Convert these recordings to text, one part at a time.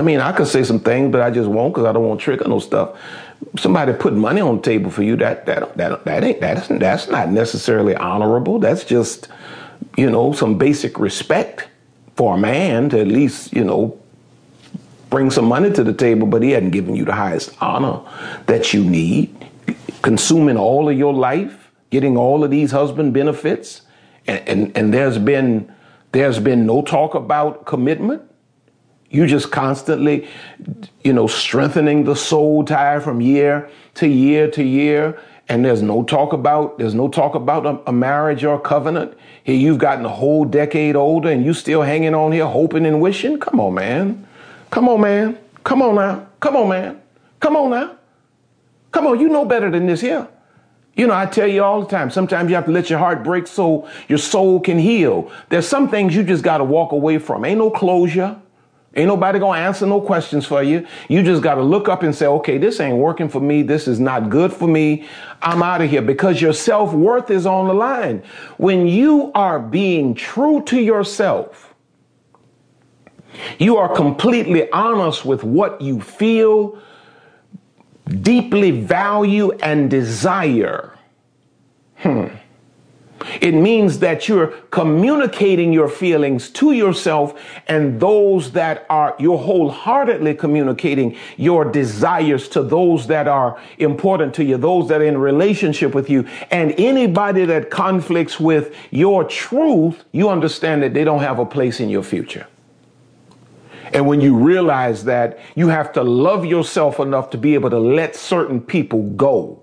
I mean, I could say some things, but I just won't because I don't want to trigger no stuff. Somebody put money on the table for you. That that that that ain't that's that's not necessarily honorable. That's just you know some basic respect for a man to at least you know bring some money to the table, but he hadn't given you the highest honor that you need. Consuming all of your life, getting all of these husband benefits, and, and, and there's been there's been no talk about commitment. You just constantly, you know, strengthening the soul tie from year to year to year. And there's no talk about, there's no talk about a, a marriage or a covenant. Here you've gotten a whole decade older and you still hanging on here hoping and wishing. Come on, man. Come on, man. Come on now. Come on, man. Come on now. Come on, you know better than this here. You know, I tell you all the time, sometimes you have to let your heart break so your soul can heal. There's some things you just got to walk away from. Ain't no closure. Ain't nobody to answer no questions for you. You just got to look up and say, okay, this ain't working for me. This is not good for me. I'm out of here because your self worth is on the line. When you are being true to yourself, you are completely honest with what you feel, deeply value, and desire. Hmm. It means that you're communicating your feelings to yourself and those that are, you're wholeheartedly communicating your desires to those that are important to you, those that are in relationship with you. And anybody that conflicts with your truth, you understand that they don't have a place in your future. And when you realize that, you have to love yourself enough to be able to let certain people go.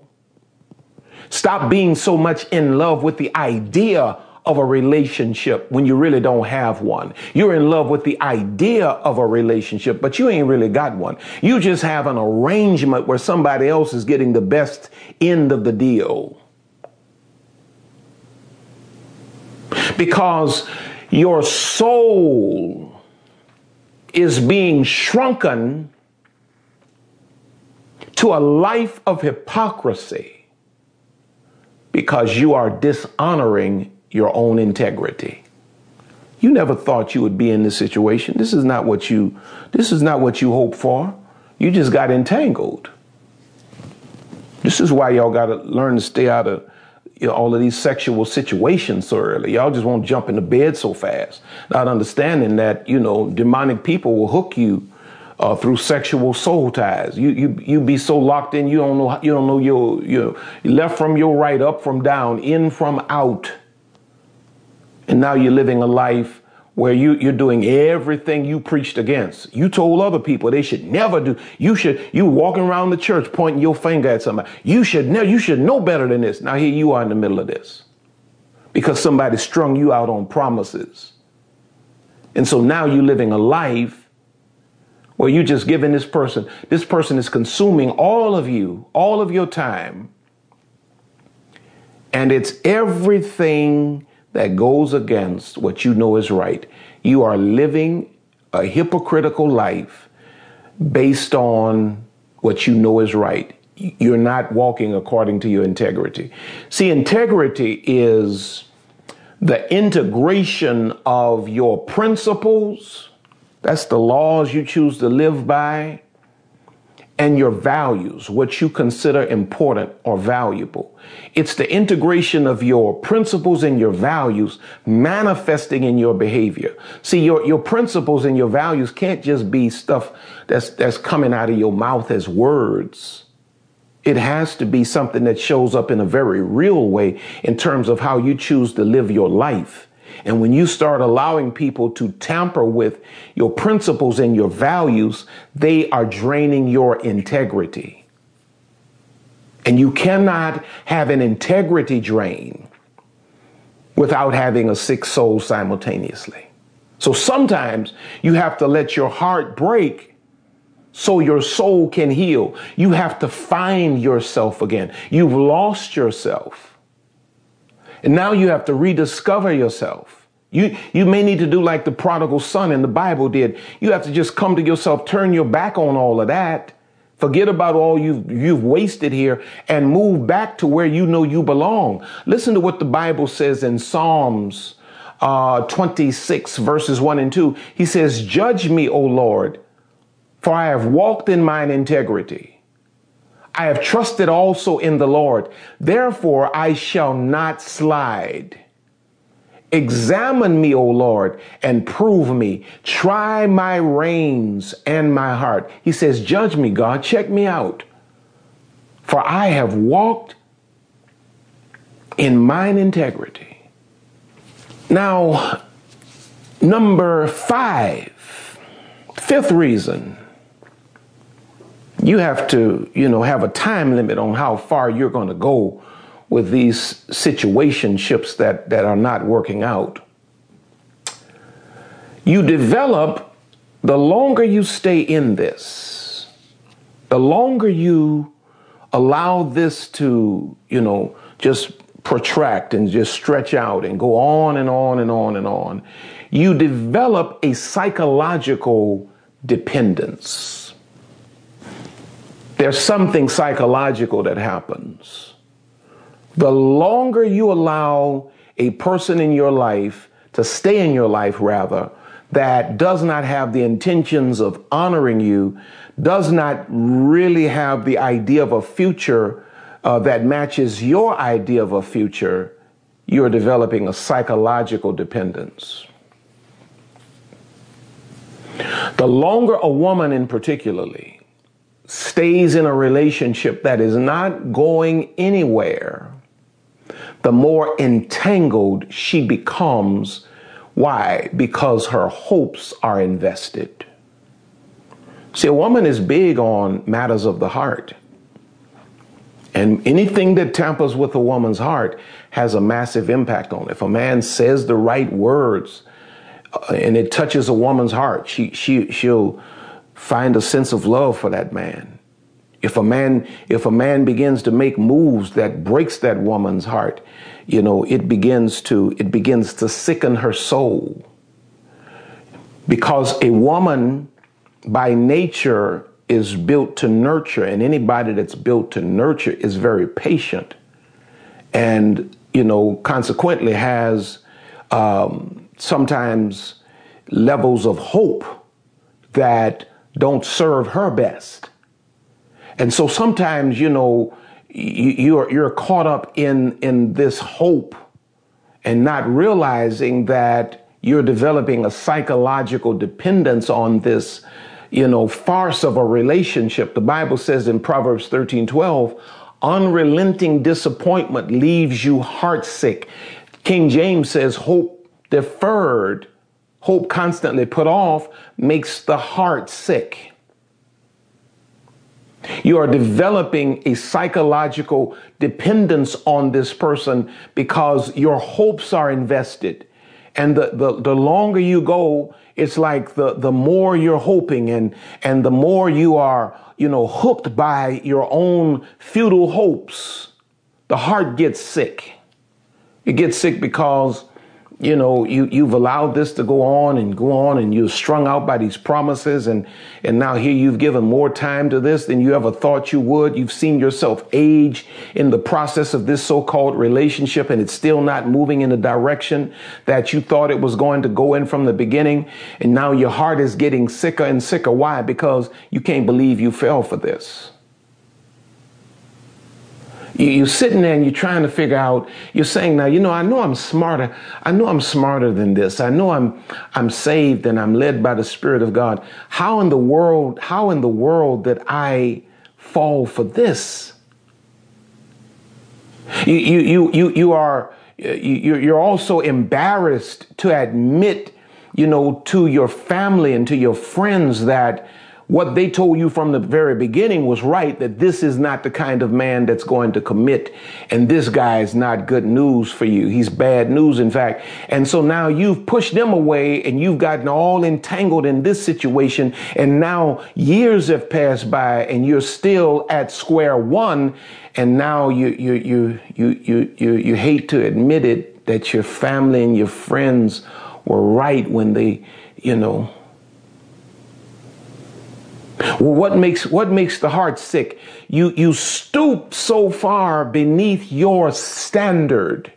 Stop being so much in love with the idea of a relationship when you really don't have one. You're in love with the idea of a relationship, but you ain't really got one. You just have an arrangement where somebody else is getting the best end of the deal. Because your soul is being shrunken to a life of hypocrisy because you are dishonoring your own integrity. You never thought you would be in this situation. This is not what you this is not what you hoped for. You just got entangled. This is why y'all got to learn to stay out of you know, all of these sexual situations so early. Y'all just won't jump into bed so fast. Not understanding that, you know, demonic people will hook you uh, through sexual soul ties. You you you be so locked in you don't know you don't know your your left from your right, up from down, in from out. And now you're living a life where you, you're doing everything you preached against. You told other people they should never do. You should, you walking around the church pointing your finger at somebody. You should know, you should know better than this. Now here you are in the middle of this because somebody strung you out on promises. And so now you're living a life where you just giving this person, this person is consuming all of you, all of your time. And it's everything that goes against what you know is right. You are living a hypocritical life based on what you know is right. You're not walking according to your integrity. See, integrity is the integration of your principles. That's the laws you choose to live by and your values, what you consider important or valuable. It's the integration of your principles and your values manifesting in your behavior. See, your, your principles and your values can't just be stuff that's, that's coming out of your mouth as words. It has to be something that shows up in a very real way in terms of how you choose to live your life. And when you start allowing people to tamper with your principles and your values, they are draining your integrity. And you cannot have an integrity drain without having a sick soul simultaneously. So sometimes you have to let your heart break so your soul can heal. You have to find yourself again. You've lost yourself. And now you have to rediscover yourself. You, you may need to do like the prodigal son in the Bible did. You have to just come to yourself, turn your back on all of that. Forget about all you've, you've wasted here and move back to where you know you belong. Listen to what the Bible says in Psalms uh, 26 verses 1 and 2. He says, judge me, O Lord, For I have walked in mine integrity. I have trusted also in the Lord. Therefore I shall not slide. Examine me, O Lord, and prove me. Try my reins and my heart. He says, Judge me, God. Check me out. For I have walked in mine integrity. Now, number five, fifth reason you have to, you know, have a time limit on how far you're going to go with these situationships that, that are not working out. You develop, the longer you stay in this, the longer you allow this to, you know, just protract and just stretch out and go on and on and on and on, you develop a psychological dependence. There's something psychological that happens. The longer you allow a person in your life to stay in your life, rather, that does not have the intentions of honoring you, does not really have the idea of a future uh, that matches your idea of a future, you're developing a psychological dependence. The longer a woman, in particularly, stays in a relationship that is not going anywhere, the more entangled she becomes. Why? Because her hopes are invested. See, a woman is big on matters of the heart. And anything that tampers with a woman's heart has a massive impact on it. If a man says the right words uh, and it touches a woman's heart, she, she, she'll find a sense of love for that man. If a man, if a man begins to make moves that breaks that woman's heart, you know, it begins to, it begins to sicken her soul. Because a woman by nature is built to nurture, and anybody that's built to nurture is very patient and, you know, consequently has um, sometimes levels of hope that don't serve her best. And so sometimes, you know, you're, you're caught up in, in this hope and not realizing that you're developing a psychological dependence on this you know, farce of a relationship. The Bible says in Proverbs 13 12, unrelenting disappointment leaves you heartsick. King James says, hope deferred, hope constantly put off makes the heart sick. You are developing a psychological dependence on this person because your hopes are invested. And the, the, the longer you go, it's like the, the more you're hoping and, and the more you are, you know, hooked by your own futile hopes, the heart gets sick. It gets sick because you know, you, you've allowed this to go on and go on and you're strung out by these promises. And, and now here you've given more time to this than you ever thought you would. You've seen yourself age in the process of this so-called relationship and it's still not moving in the direction that you thought it was going to go in from the beginning. And now your heart is getting sicker and sicker. Why? Because you can't believe you fell for this you, are sitting there and you're trying to figure out, you're saying, now, you know, I know I'm smarter. I know I'm smarter than this. I know I'm, I'm saved and I'm led by the Spirit of God. How in the world, how in the world did I fall for this? You, you, you, you, you are, you, you're also embarrassed to admit, you know, to your family and to your friends that, what they told you from the very beginning was right that this is not the kind of man that's going to commit and this guy is not good news for you. He's bad news in fact. And so now you've pushed them away and you've gotten all entangled in this situation and now years have passed by and you're still at square one and now you you you you you you, you hate to admit it that your family and your friends were right when they you know what makes what makes the heart sick? You you stoop so far beneath your standard.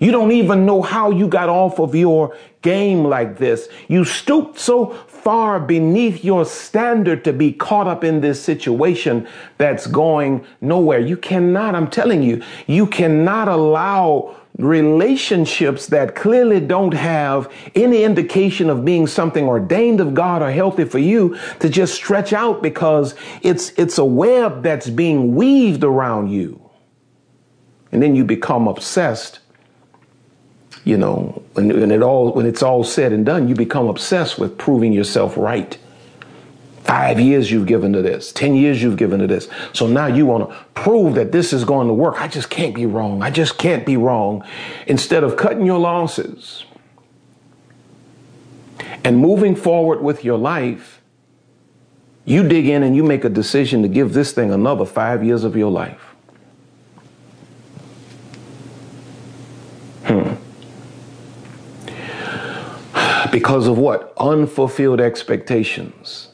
You don't even know how you got off of your game like this. You stooped so far beneath your standard to be caught up in this situation that's going nowhere. You cannot, I'm telling you, you cannot allow relationships that clearly don't have any indication of being something ordained of God or healthy for you to just stretch out because it's it's a web that's being weaved around you. And then you become obsessed you know, when, when it all when it's all said and done, you become obsessed with proving yourself right. Five years you've given to this, 10 years you've given to this. So now you want to prove that this is going to work. I just can't be wrong. I just can't be wrong. Instead of cutting your losses and moving forward with your life, you dig in and you make a decision to give this thing another five years of your life. Hmm. because of what? Unfulfilled expectations.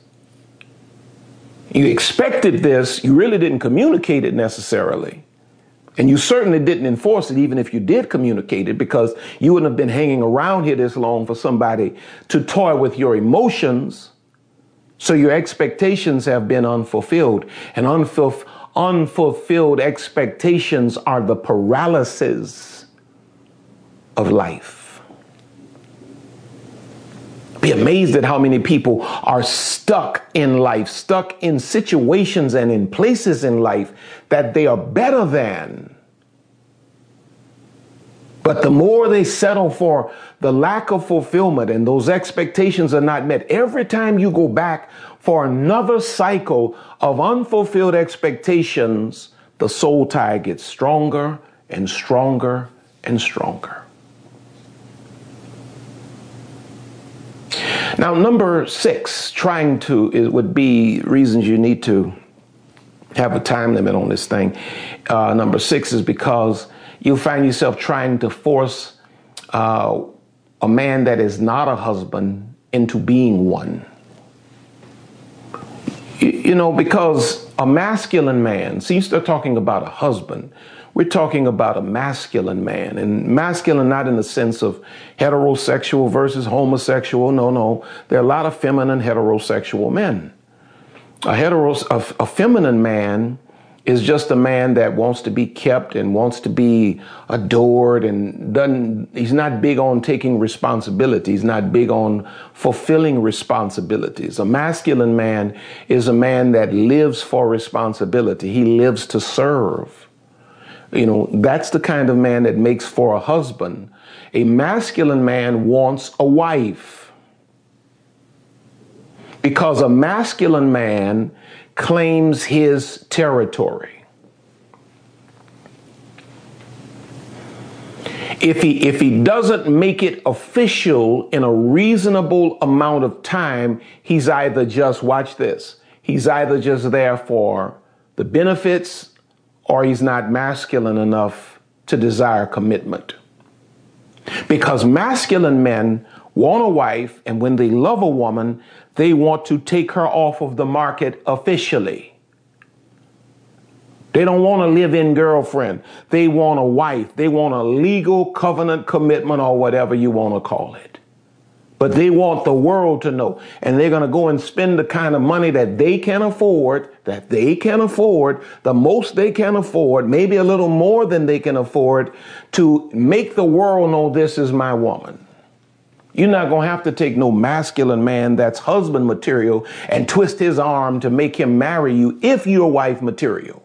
You expected this, you really didn't communicate it necessarily. And you certainly didn't enforce it, even if you did communicate it, because you wouldn't have been hanging around here this long for somebody to toy with your emotions. So your expectations have been unfulfilled. And unfulfilled, unfulfilled expectations are the paralysis of life. Be amazed at how many people are stuck in life, stuck in situations and in places in life that they are better than. But the more they settle for the lack of fulfillment and those expectations are not met, every time you go back for another cycle of unfulfilled expectations, the soul tie gets stronger and stronger and stronger. Now, number six, trying to, it would be reasons you need to have a time limit on this thing. Uh, number six is because you find yourself trying to force uh, a man that is not a husband into being one. You, you know, because a masculine man, you start talking about a husband, we're talking about a masculine man, and masculine not in the sense of heterosexual versus homosexual. No, no. There are a lot of feminine heterosexual men. A heteros, a, a feminine man is just a man that wants to be kept and wants to be adored and doesn't he's not big on taking responsibility he's not big on fulfilling responsibilities a masculine man is a man that lives for responsibility he lives to serve you know, that's the kind of man that makes for a husband. A masculine man wants a wife. Because a masculine man claims his territory. If he, if he doesn't make it official in a reasonable amount of time, he's either just, watch this, he's either just there for the benefits or he's not masculine enough to desire commitment. Because masculine men want a wife, and when they love a woman, they want to take her off of the market officially. They don't want a live in girlfriend. They want a wife. They want a legal covenant commitment or whatever you want to call it but they want the world to know. And they're going to go and spend the kind of money that they can afford, that they can afford, the most they can afford, maybe a little more than they can afford to make the world know this is my woman. You're not going to have to take no masculine man that's husband material and twist his arm to make him marry you if you're wife material.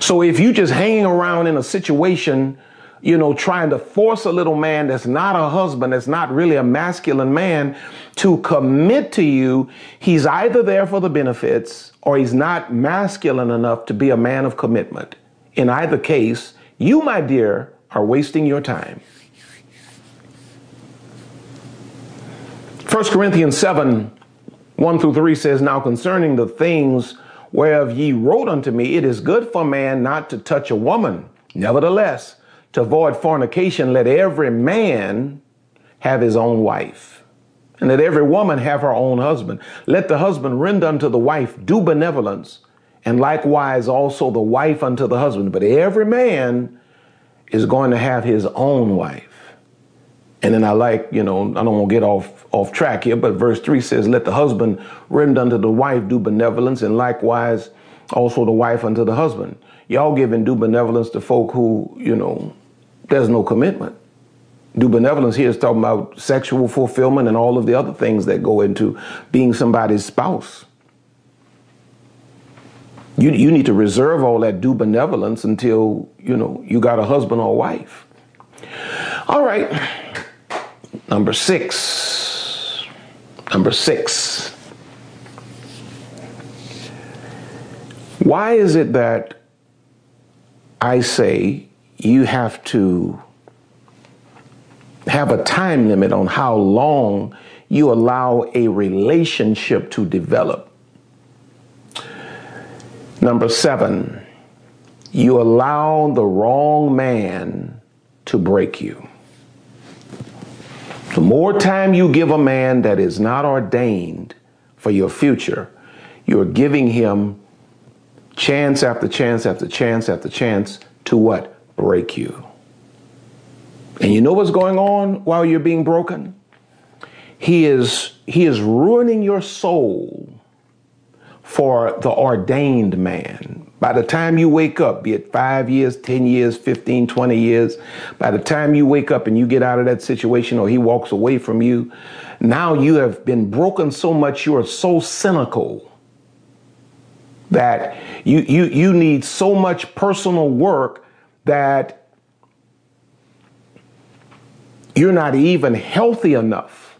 So if you're just hanging around in a situation you know, trying to force a little man that's not a husband, that's not really a masculine man to commit to you, he's either there for the benefits or he's not masculine enough to be a man of commitment. In either case, you, my dear, are wasting your time. 1 Corinthians 7 1 through 3 says, Now concerning the things whereof ye wrote unto me, it is good for man not to touch a woman. Nevertheless, to avoid fornication, let every man have his own wife, and let every woman have her own husband. Let the husband render unto the wife due benevolence, and likewise also the wife unto the husband. But every man is going to have his own wife. And then I like, you know, I don't want to get off off track here, but verse three says, "Let the husband render unto the wife due benevolence, and likewise also the wife unto the husband." Y'all giving due benevolence to folk who, you know, there's no commitment. Due benevolence here is talking about sexual fulfillment and all of the other things that go into being somebody's spouse. You, you need to reserve all that due benevolence until, you know, you got a husband or wife. All right. Number six. Number six. Why is it that I say you have to have a time limit on how long you allow a relationship to develop? Number seven, you allow the wrong man to break you. The more time you give a man that is not ordained for your future, you're giving him chance after chance after chance after chance to what? Break you. And you know what's going on while you're being broken? He is he is ruining your soul for the ordained man. By the time you wake up, be it five years, 10 years, 15, 20 years, by the time you wake up and you get out of that situation or he walks away from you, now you have been broken so much, you are so cynical that you, you, you need so much personal work that you're not even healthy enough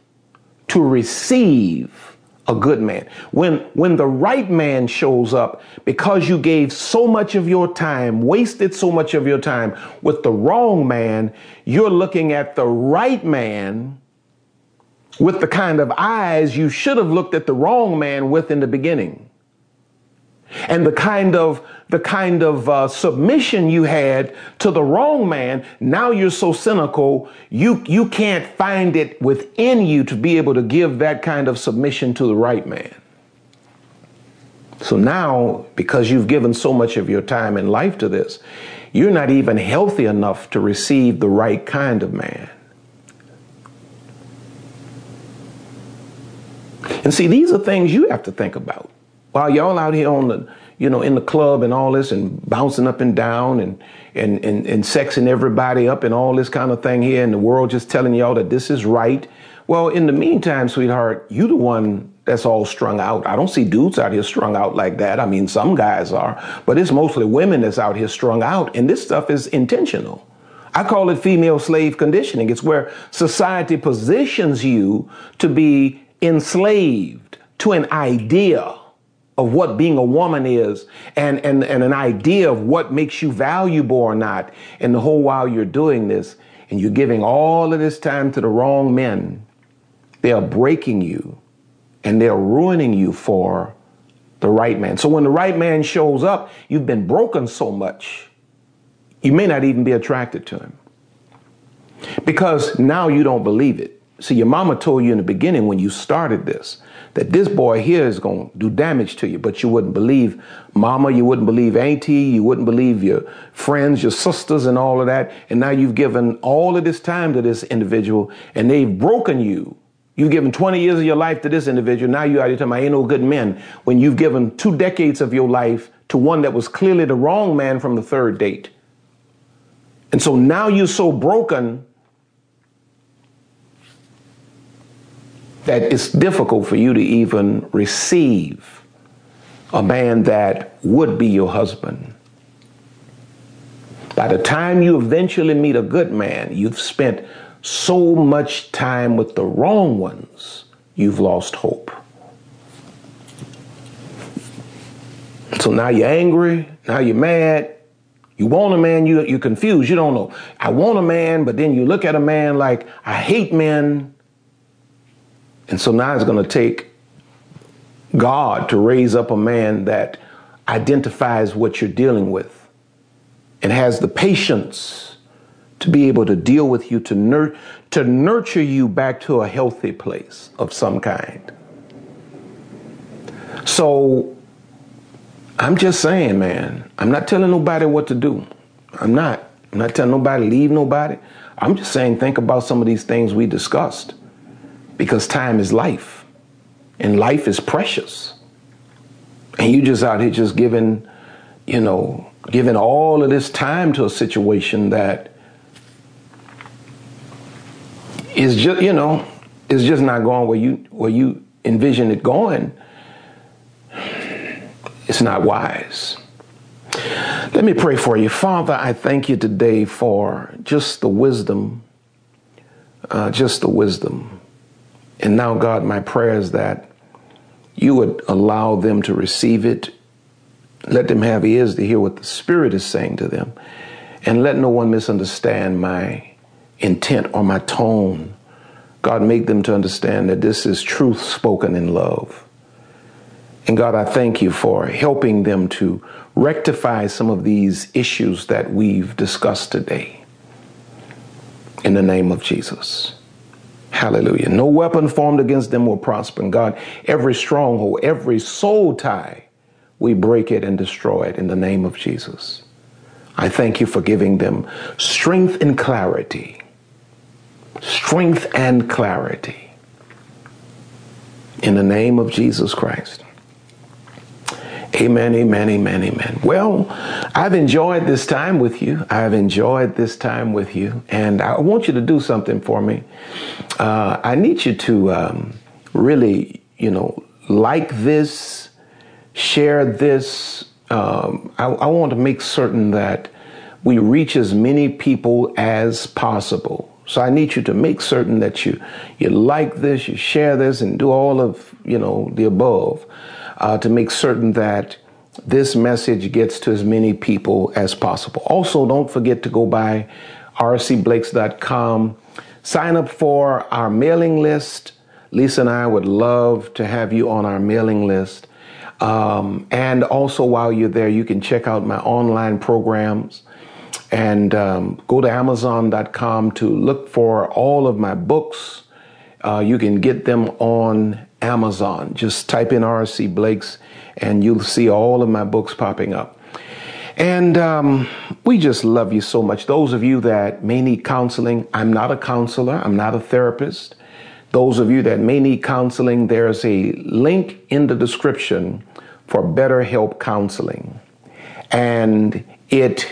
to receive a good man. When when the right man shows up because you gave so much of your time, wasted so much of your time with the wrong man, you're looking at the right man with the kind of eyes you should have looked at the wrong man with in the beginning and the kind of the kind of uh, submission you had to the wrong man now you're so cynical you you can't find it within you to be able to give that kind of submission to the right man. So now because you've given so much of your time and life to this you're not even healthy enough to receive the right kind of man. And see these are things you have to think about while y'all out here on the, you know, in the club and all this and bouncing up and down and, and, and, and sexing everybody up and all this kind of thing here and the world just telling y'all that this is right. Well, in the meantime, sweetheart, you the one that's all strung out. I don't see dudes out here strung out like that. I mean, some guys are, but it's mostly women that's out here strung out. And this stuff is intentional. I call it female slave conditioning. It's where society positions you to be enslaved to an idea of what being a woman is and, and, and an idea of what makes you valuable or not. And the whole while you're doing this and you're giving all of this time to the wrong men, they are breaking you and they're ruining you for the right man. So when the right man shows up, you've been broken so much, you may not even be attracted to him because now you don't believe it. See, your mama told you in the beginning when you started this that this boy here is going to do damage to you, but you wouldn't believe mama, you wouldn't believe auntie, you wouldn't believe your friends, your sisters, and all of that. And now you've given all of this time to this individual and they've broken you. You've given 20 years of your life to this individual. Now you are telling me, ain't no good men when you've given two decades of your life to one that was clearly the wrong man from the third date. And so now you're so broken that it's difficult for you to even receive a man that would be your husband. By the time you eventually meet a good man, you've spent so much time with the wrong ones, you've lost hope. So now you're angry, now you're mad, you want a man, you, you're confused, you don't know. I want a man, but then you look at a man like, I hate men, and so now it's going to take God to raise up a man that identifies what you're dealing with and has the patience to be able to deal with you, to, nur- to nurture you back to a healthy place of some kind. So I'm just saying, man, I'm not telling nobody what to do. I'm not. I'm not telling nobody leave nobody. I'm just saying think about some of these things we discussed because time is life and life is precious. And you just out here just giving, you know, giving all of this time to a situation that is just, you know, is just not going where you where you envision it going. It's not wise. Let me pray for you. Father, I thank you today for just the wisdom, uh, just the wisdom. And now, God, my prayer is that you would allow them to receive it. Let them have ears to hear what the Spirit is saying to them. And let no one misunderstand my intent or my tone. God, make them to understand that this is truth spoken in love. And God, I thank you for helping them to rectify some of these issues that we've discussed today. In the name of Jesus. Hallelujah. No weapon formed against them will prosper. And God, every stronghold, every soul tie, we break it and destroy it in the name of Jesus. I thank you for giving them strength and clarity. Strength and clarity. In the name of Jesus Christ. Amen, amen, amen, amen. Well, I've enjoyed this time with you. I've enjoyed this time with you. And I want you to do something for me. Uh, I need you to um, really, you know, like this, share this. Um, I, I want to make certain that we reach as many people as possible. So I need you to make certain that you you like this, you share this, and do all of you know the above uh, to make certain that this message gets to as many people as possible. Also, don't forget to go by rcblakes.com, sign up for our mailing list. Lisa and I would love to have you on our mailing list. Um, and also, while you're there, you can check out my online programs and um, go to Amazon.com to look for all of my books. Uh, you can get them on Amazon. Just type in R.C. Blakes and you'll see all of my books popping up. And um, we just love you so much. Those of you that may need counseling, I'm not a counselor, I'm not a therapist. Those of you that may need counseling, there's a link in the description for BetterHelp Counseling. And it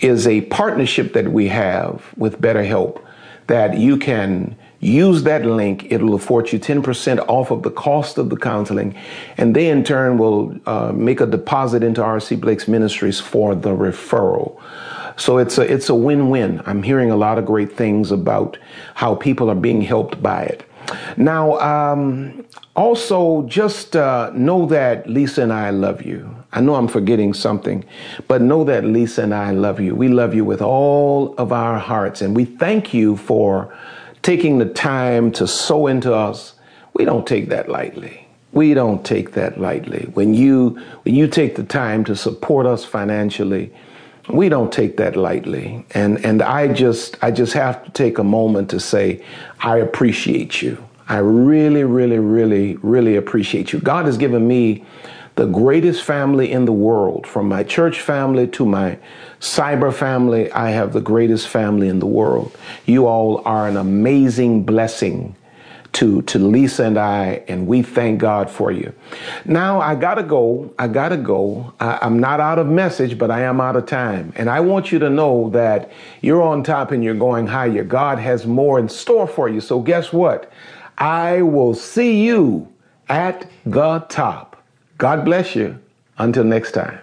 is a partnership that we have with BetterHelp that you can Use that link. It'll afford you 10% off of the cost of the counseling. And they in turn will uh, make a deposit into RC Blakes Ministries for the referral. So it's a, it's a win-win. I'm hearing a lot of great things about how people are being helped by it. Now, um, also just uh, know that Lisa and I love you. I know I'm forgetting something, but know that Lisa and I love you. We love you with all of our hearts, and we thank you for taking the time to sow into us, we don't take that lightly. We don't take that lightly. When you when you take the time to support us financially, we don't take that lightly. And and I just I just have to take a moment to say I appreciate you. I really really really really appreciate you. God has given me the greatest family in the world, from my church family to my cyber family. I have the greatest family in the world. You all are an amazing blessing to, to Lisa and I, and we thank God for you. Now, I gotta go. I gotta go. I, am not out of message, but I am out of time. And I want you to know that you're on top and you're going higher. God has more in store for you. So, guess what? I will see you at the top. God bless you. Until next time.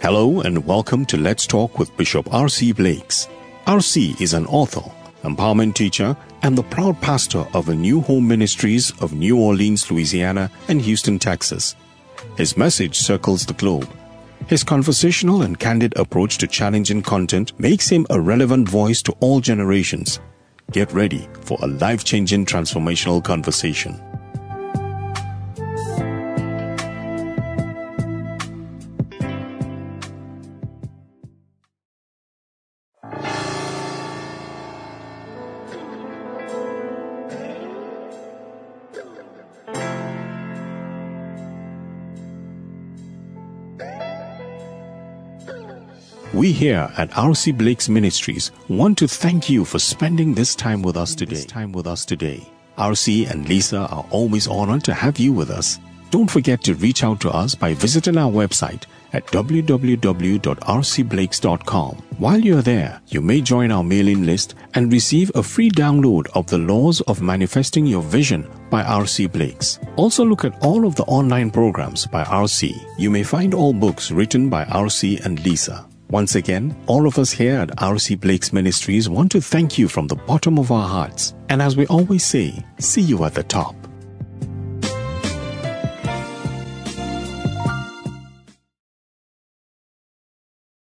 Hello and welcome to Let's Talk with Bishop R.C. Blakes. R.C. is an author, empowerment teacher, and the proud pastor of the New Home Ministries of New Orleans, Louisiana, and Houston, Texas. His message circles the globe. His conversational and candid approach to challenging content makes him a relevant voice to all generations. Get ready for a life changing transformational conversation. We here at RC Blakes Ministries want to thank you for spending this time with us today. This Time with us today. RC and Lisa are always honored to have you with us. Don't forget to reach out to us by visiting our website at www.rcblakes.com. While you're there, you may join our mailing list and receive a free download of The Laws of Manifesting Your Vision by R.C. Blakes. Also look at all of the online programs by R.C. You may find all books written by R.C. and Lisa. Once again, all of us here at RC Blakes Ministries want to thank you from the bottom of our hearts. And as we always say, see you at the top.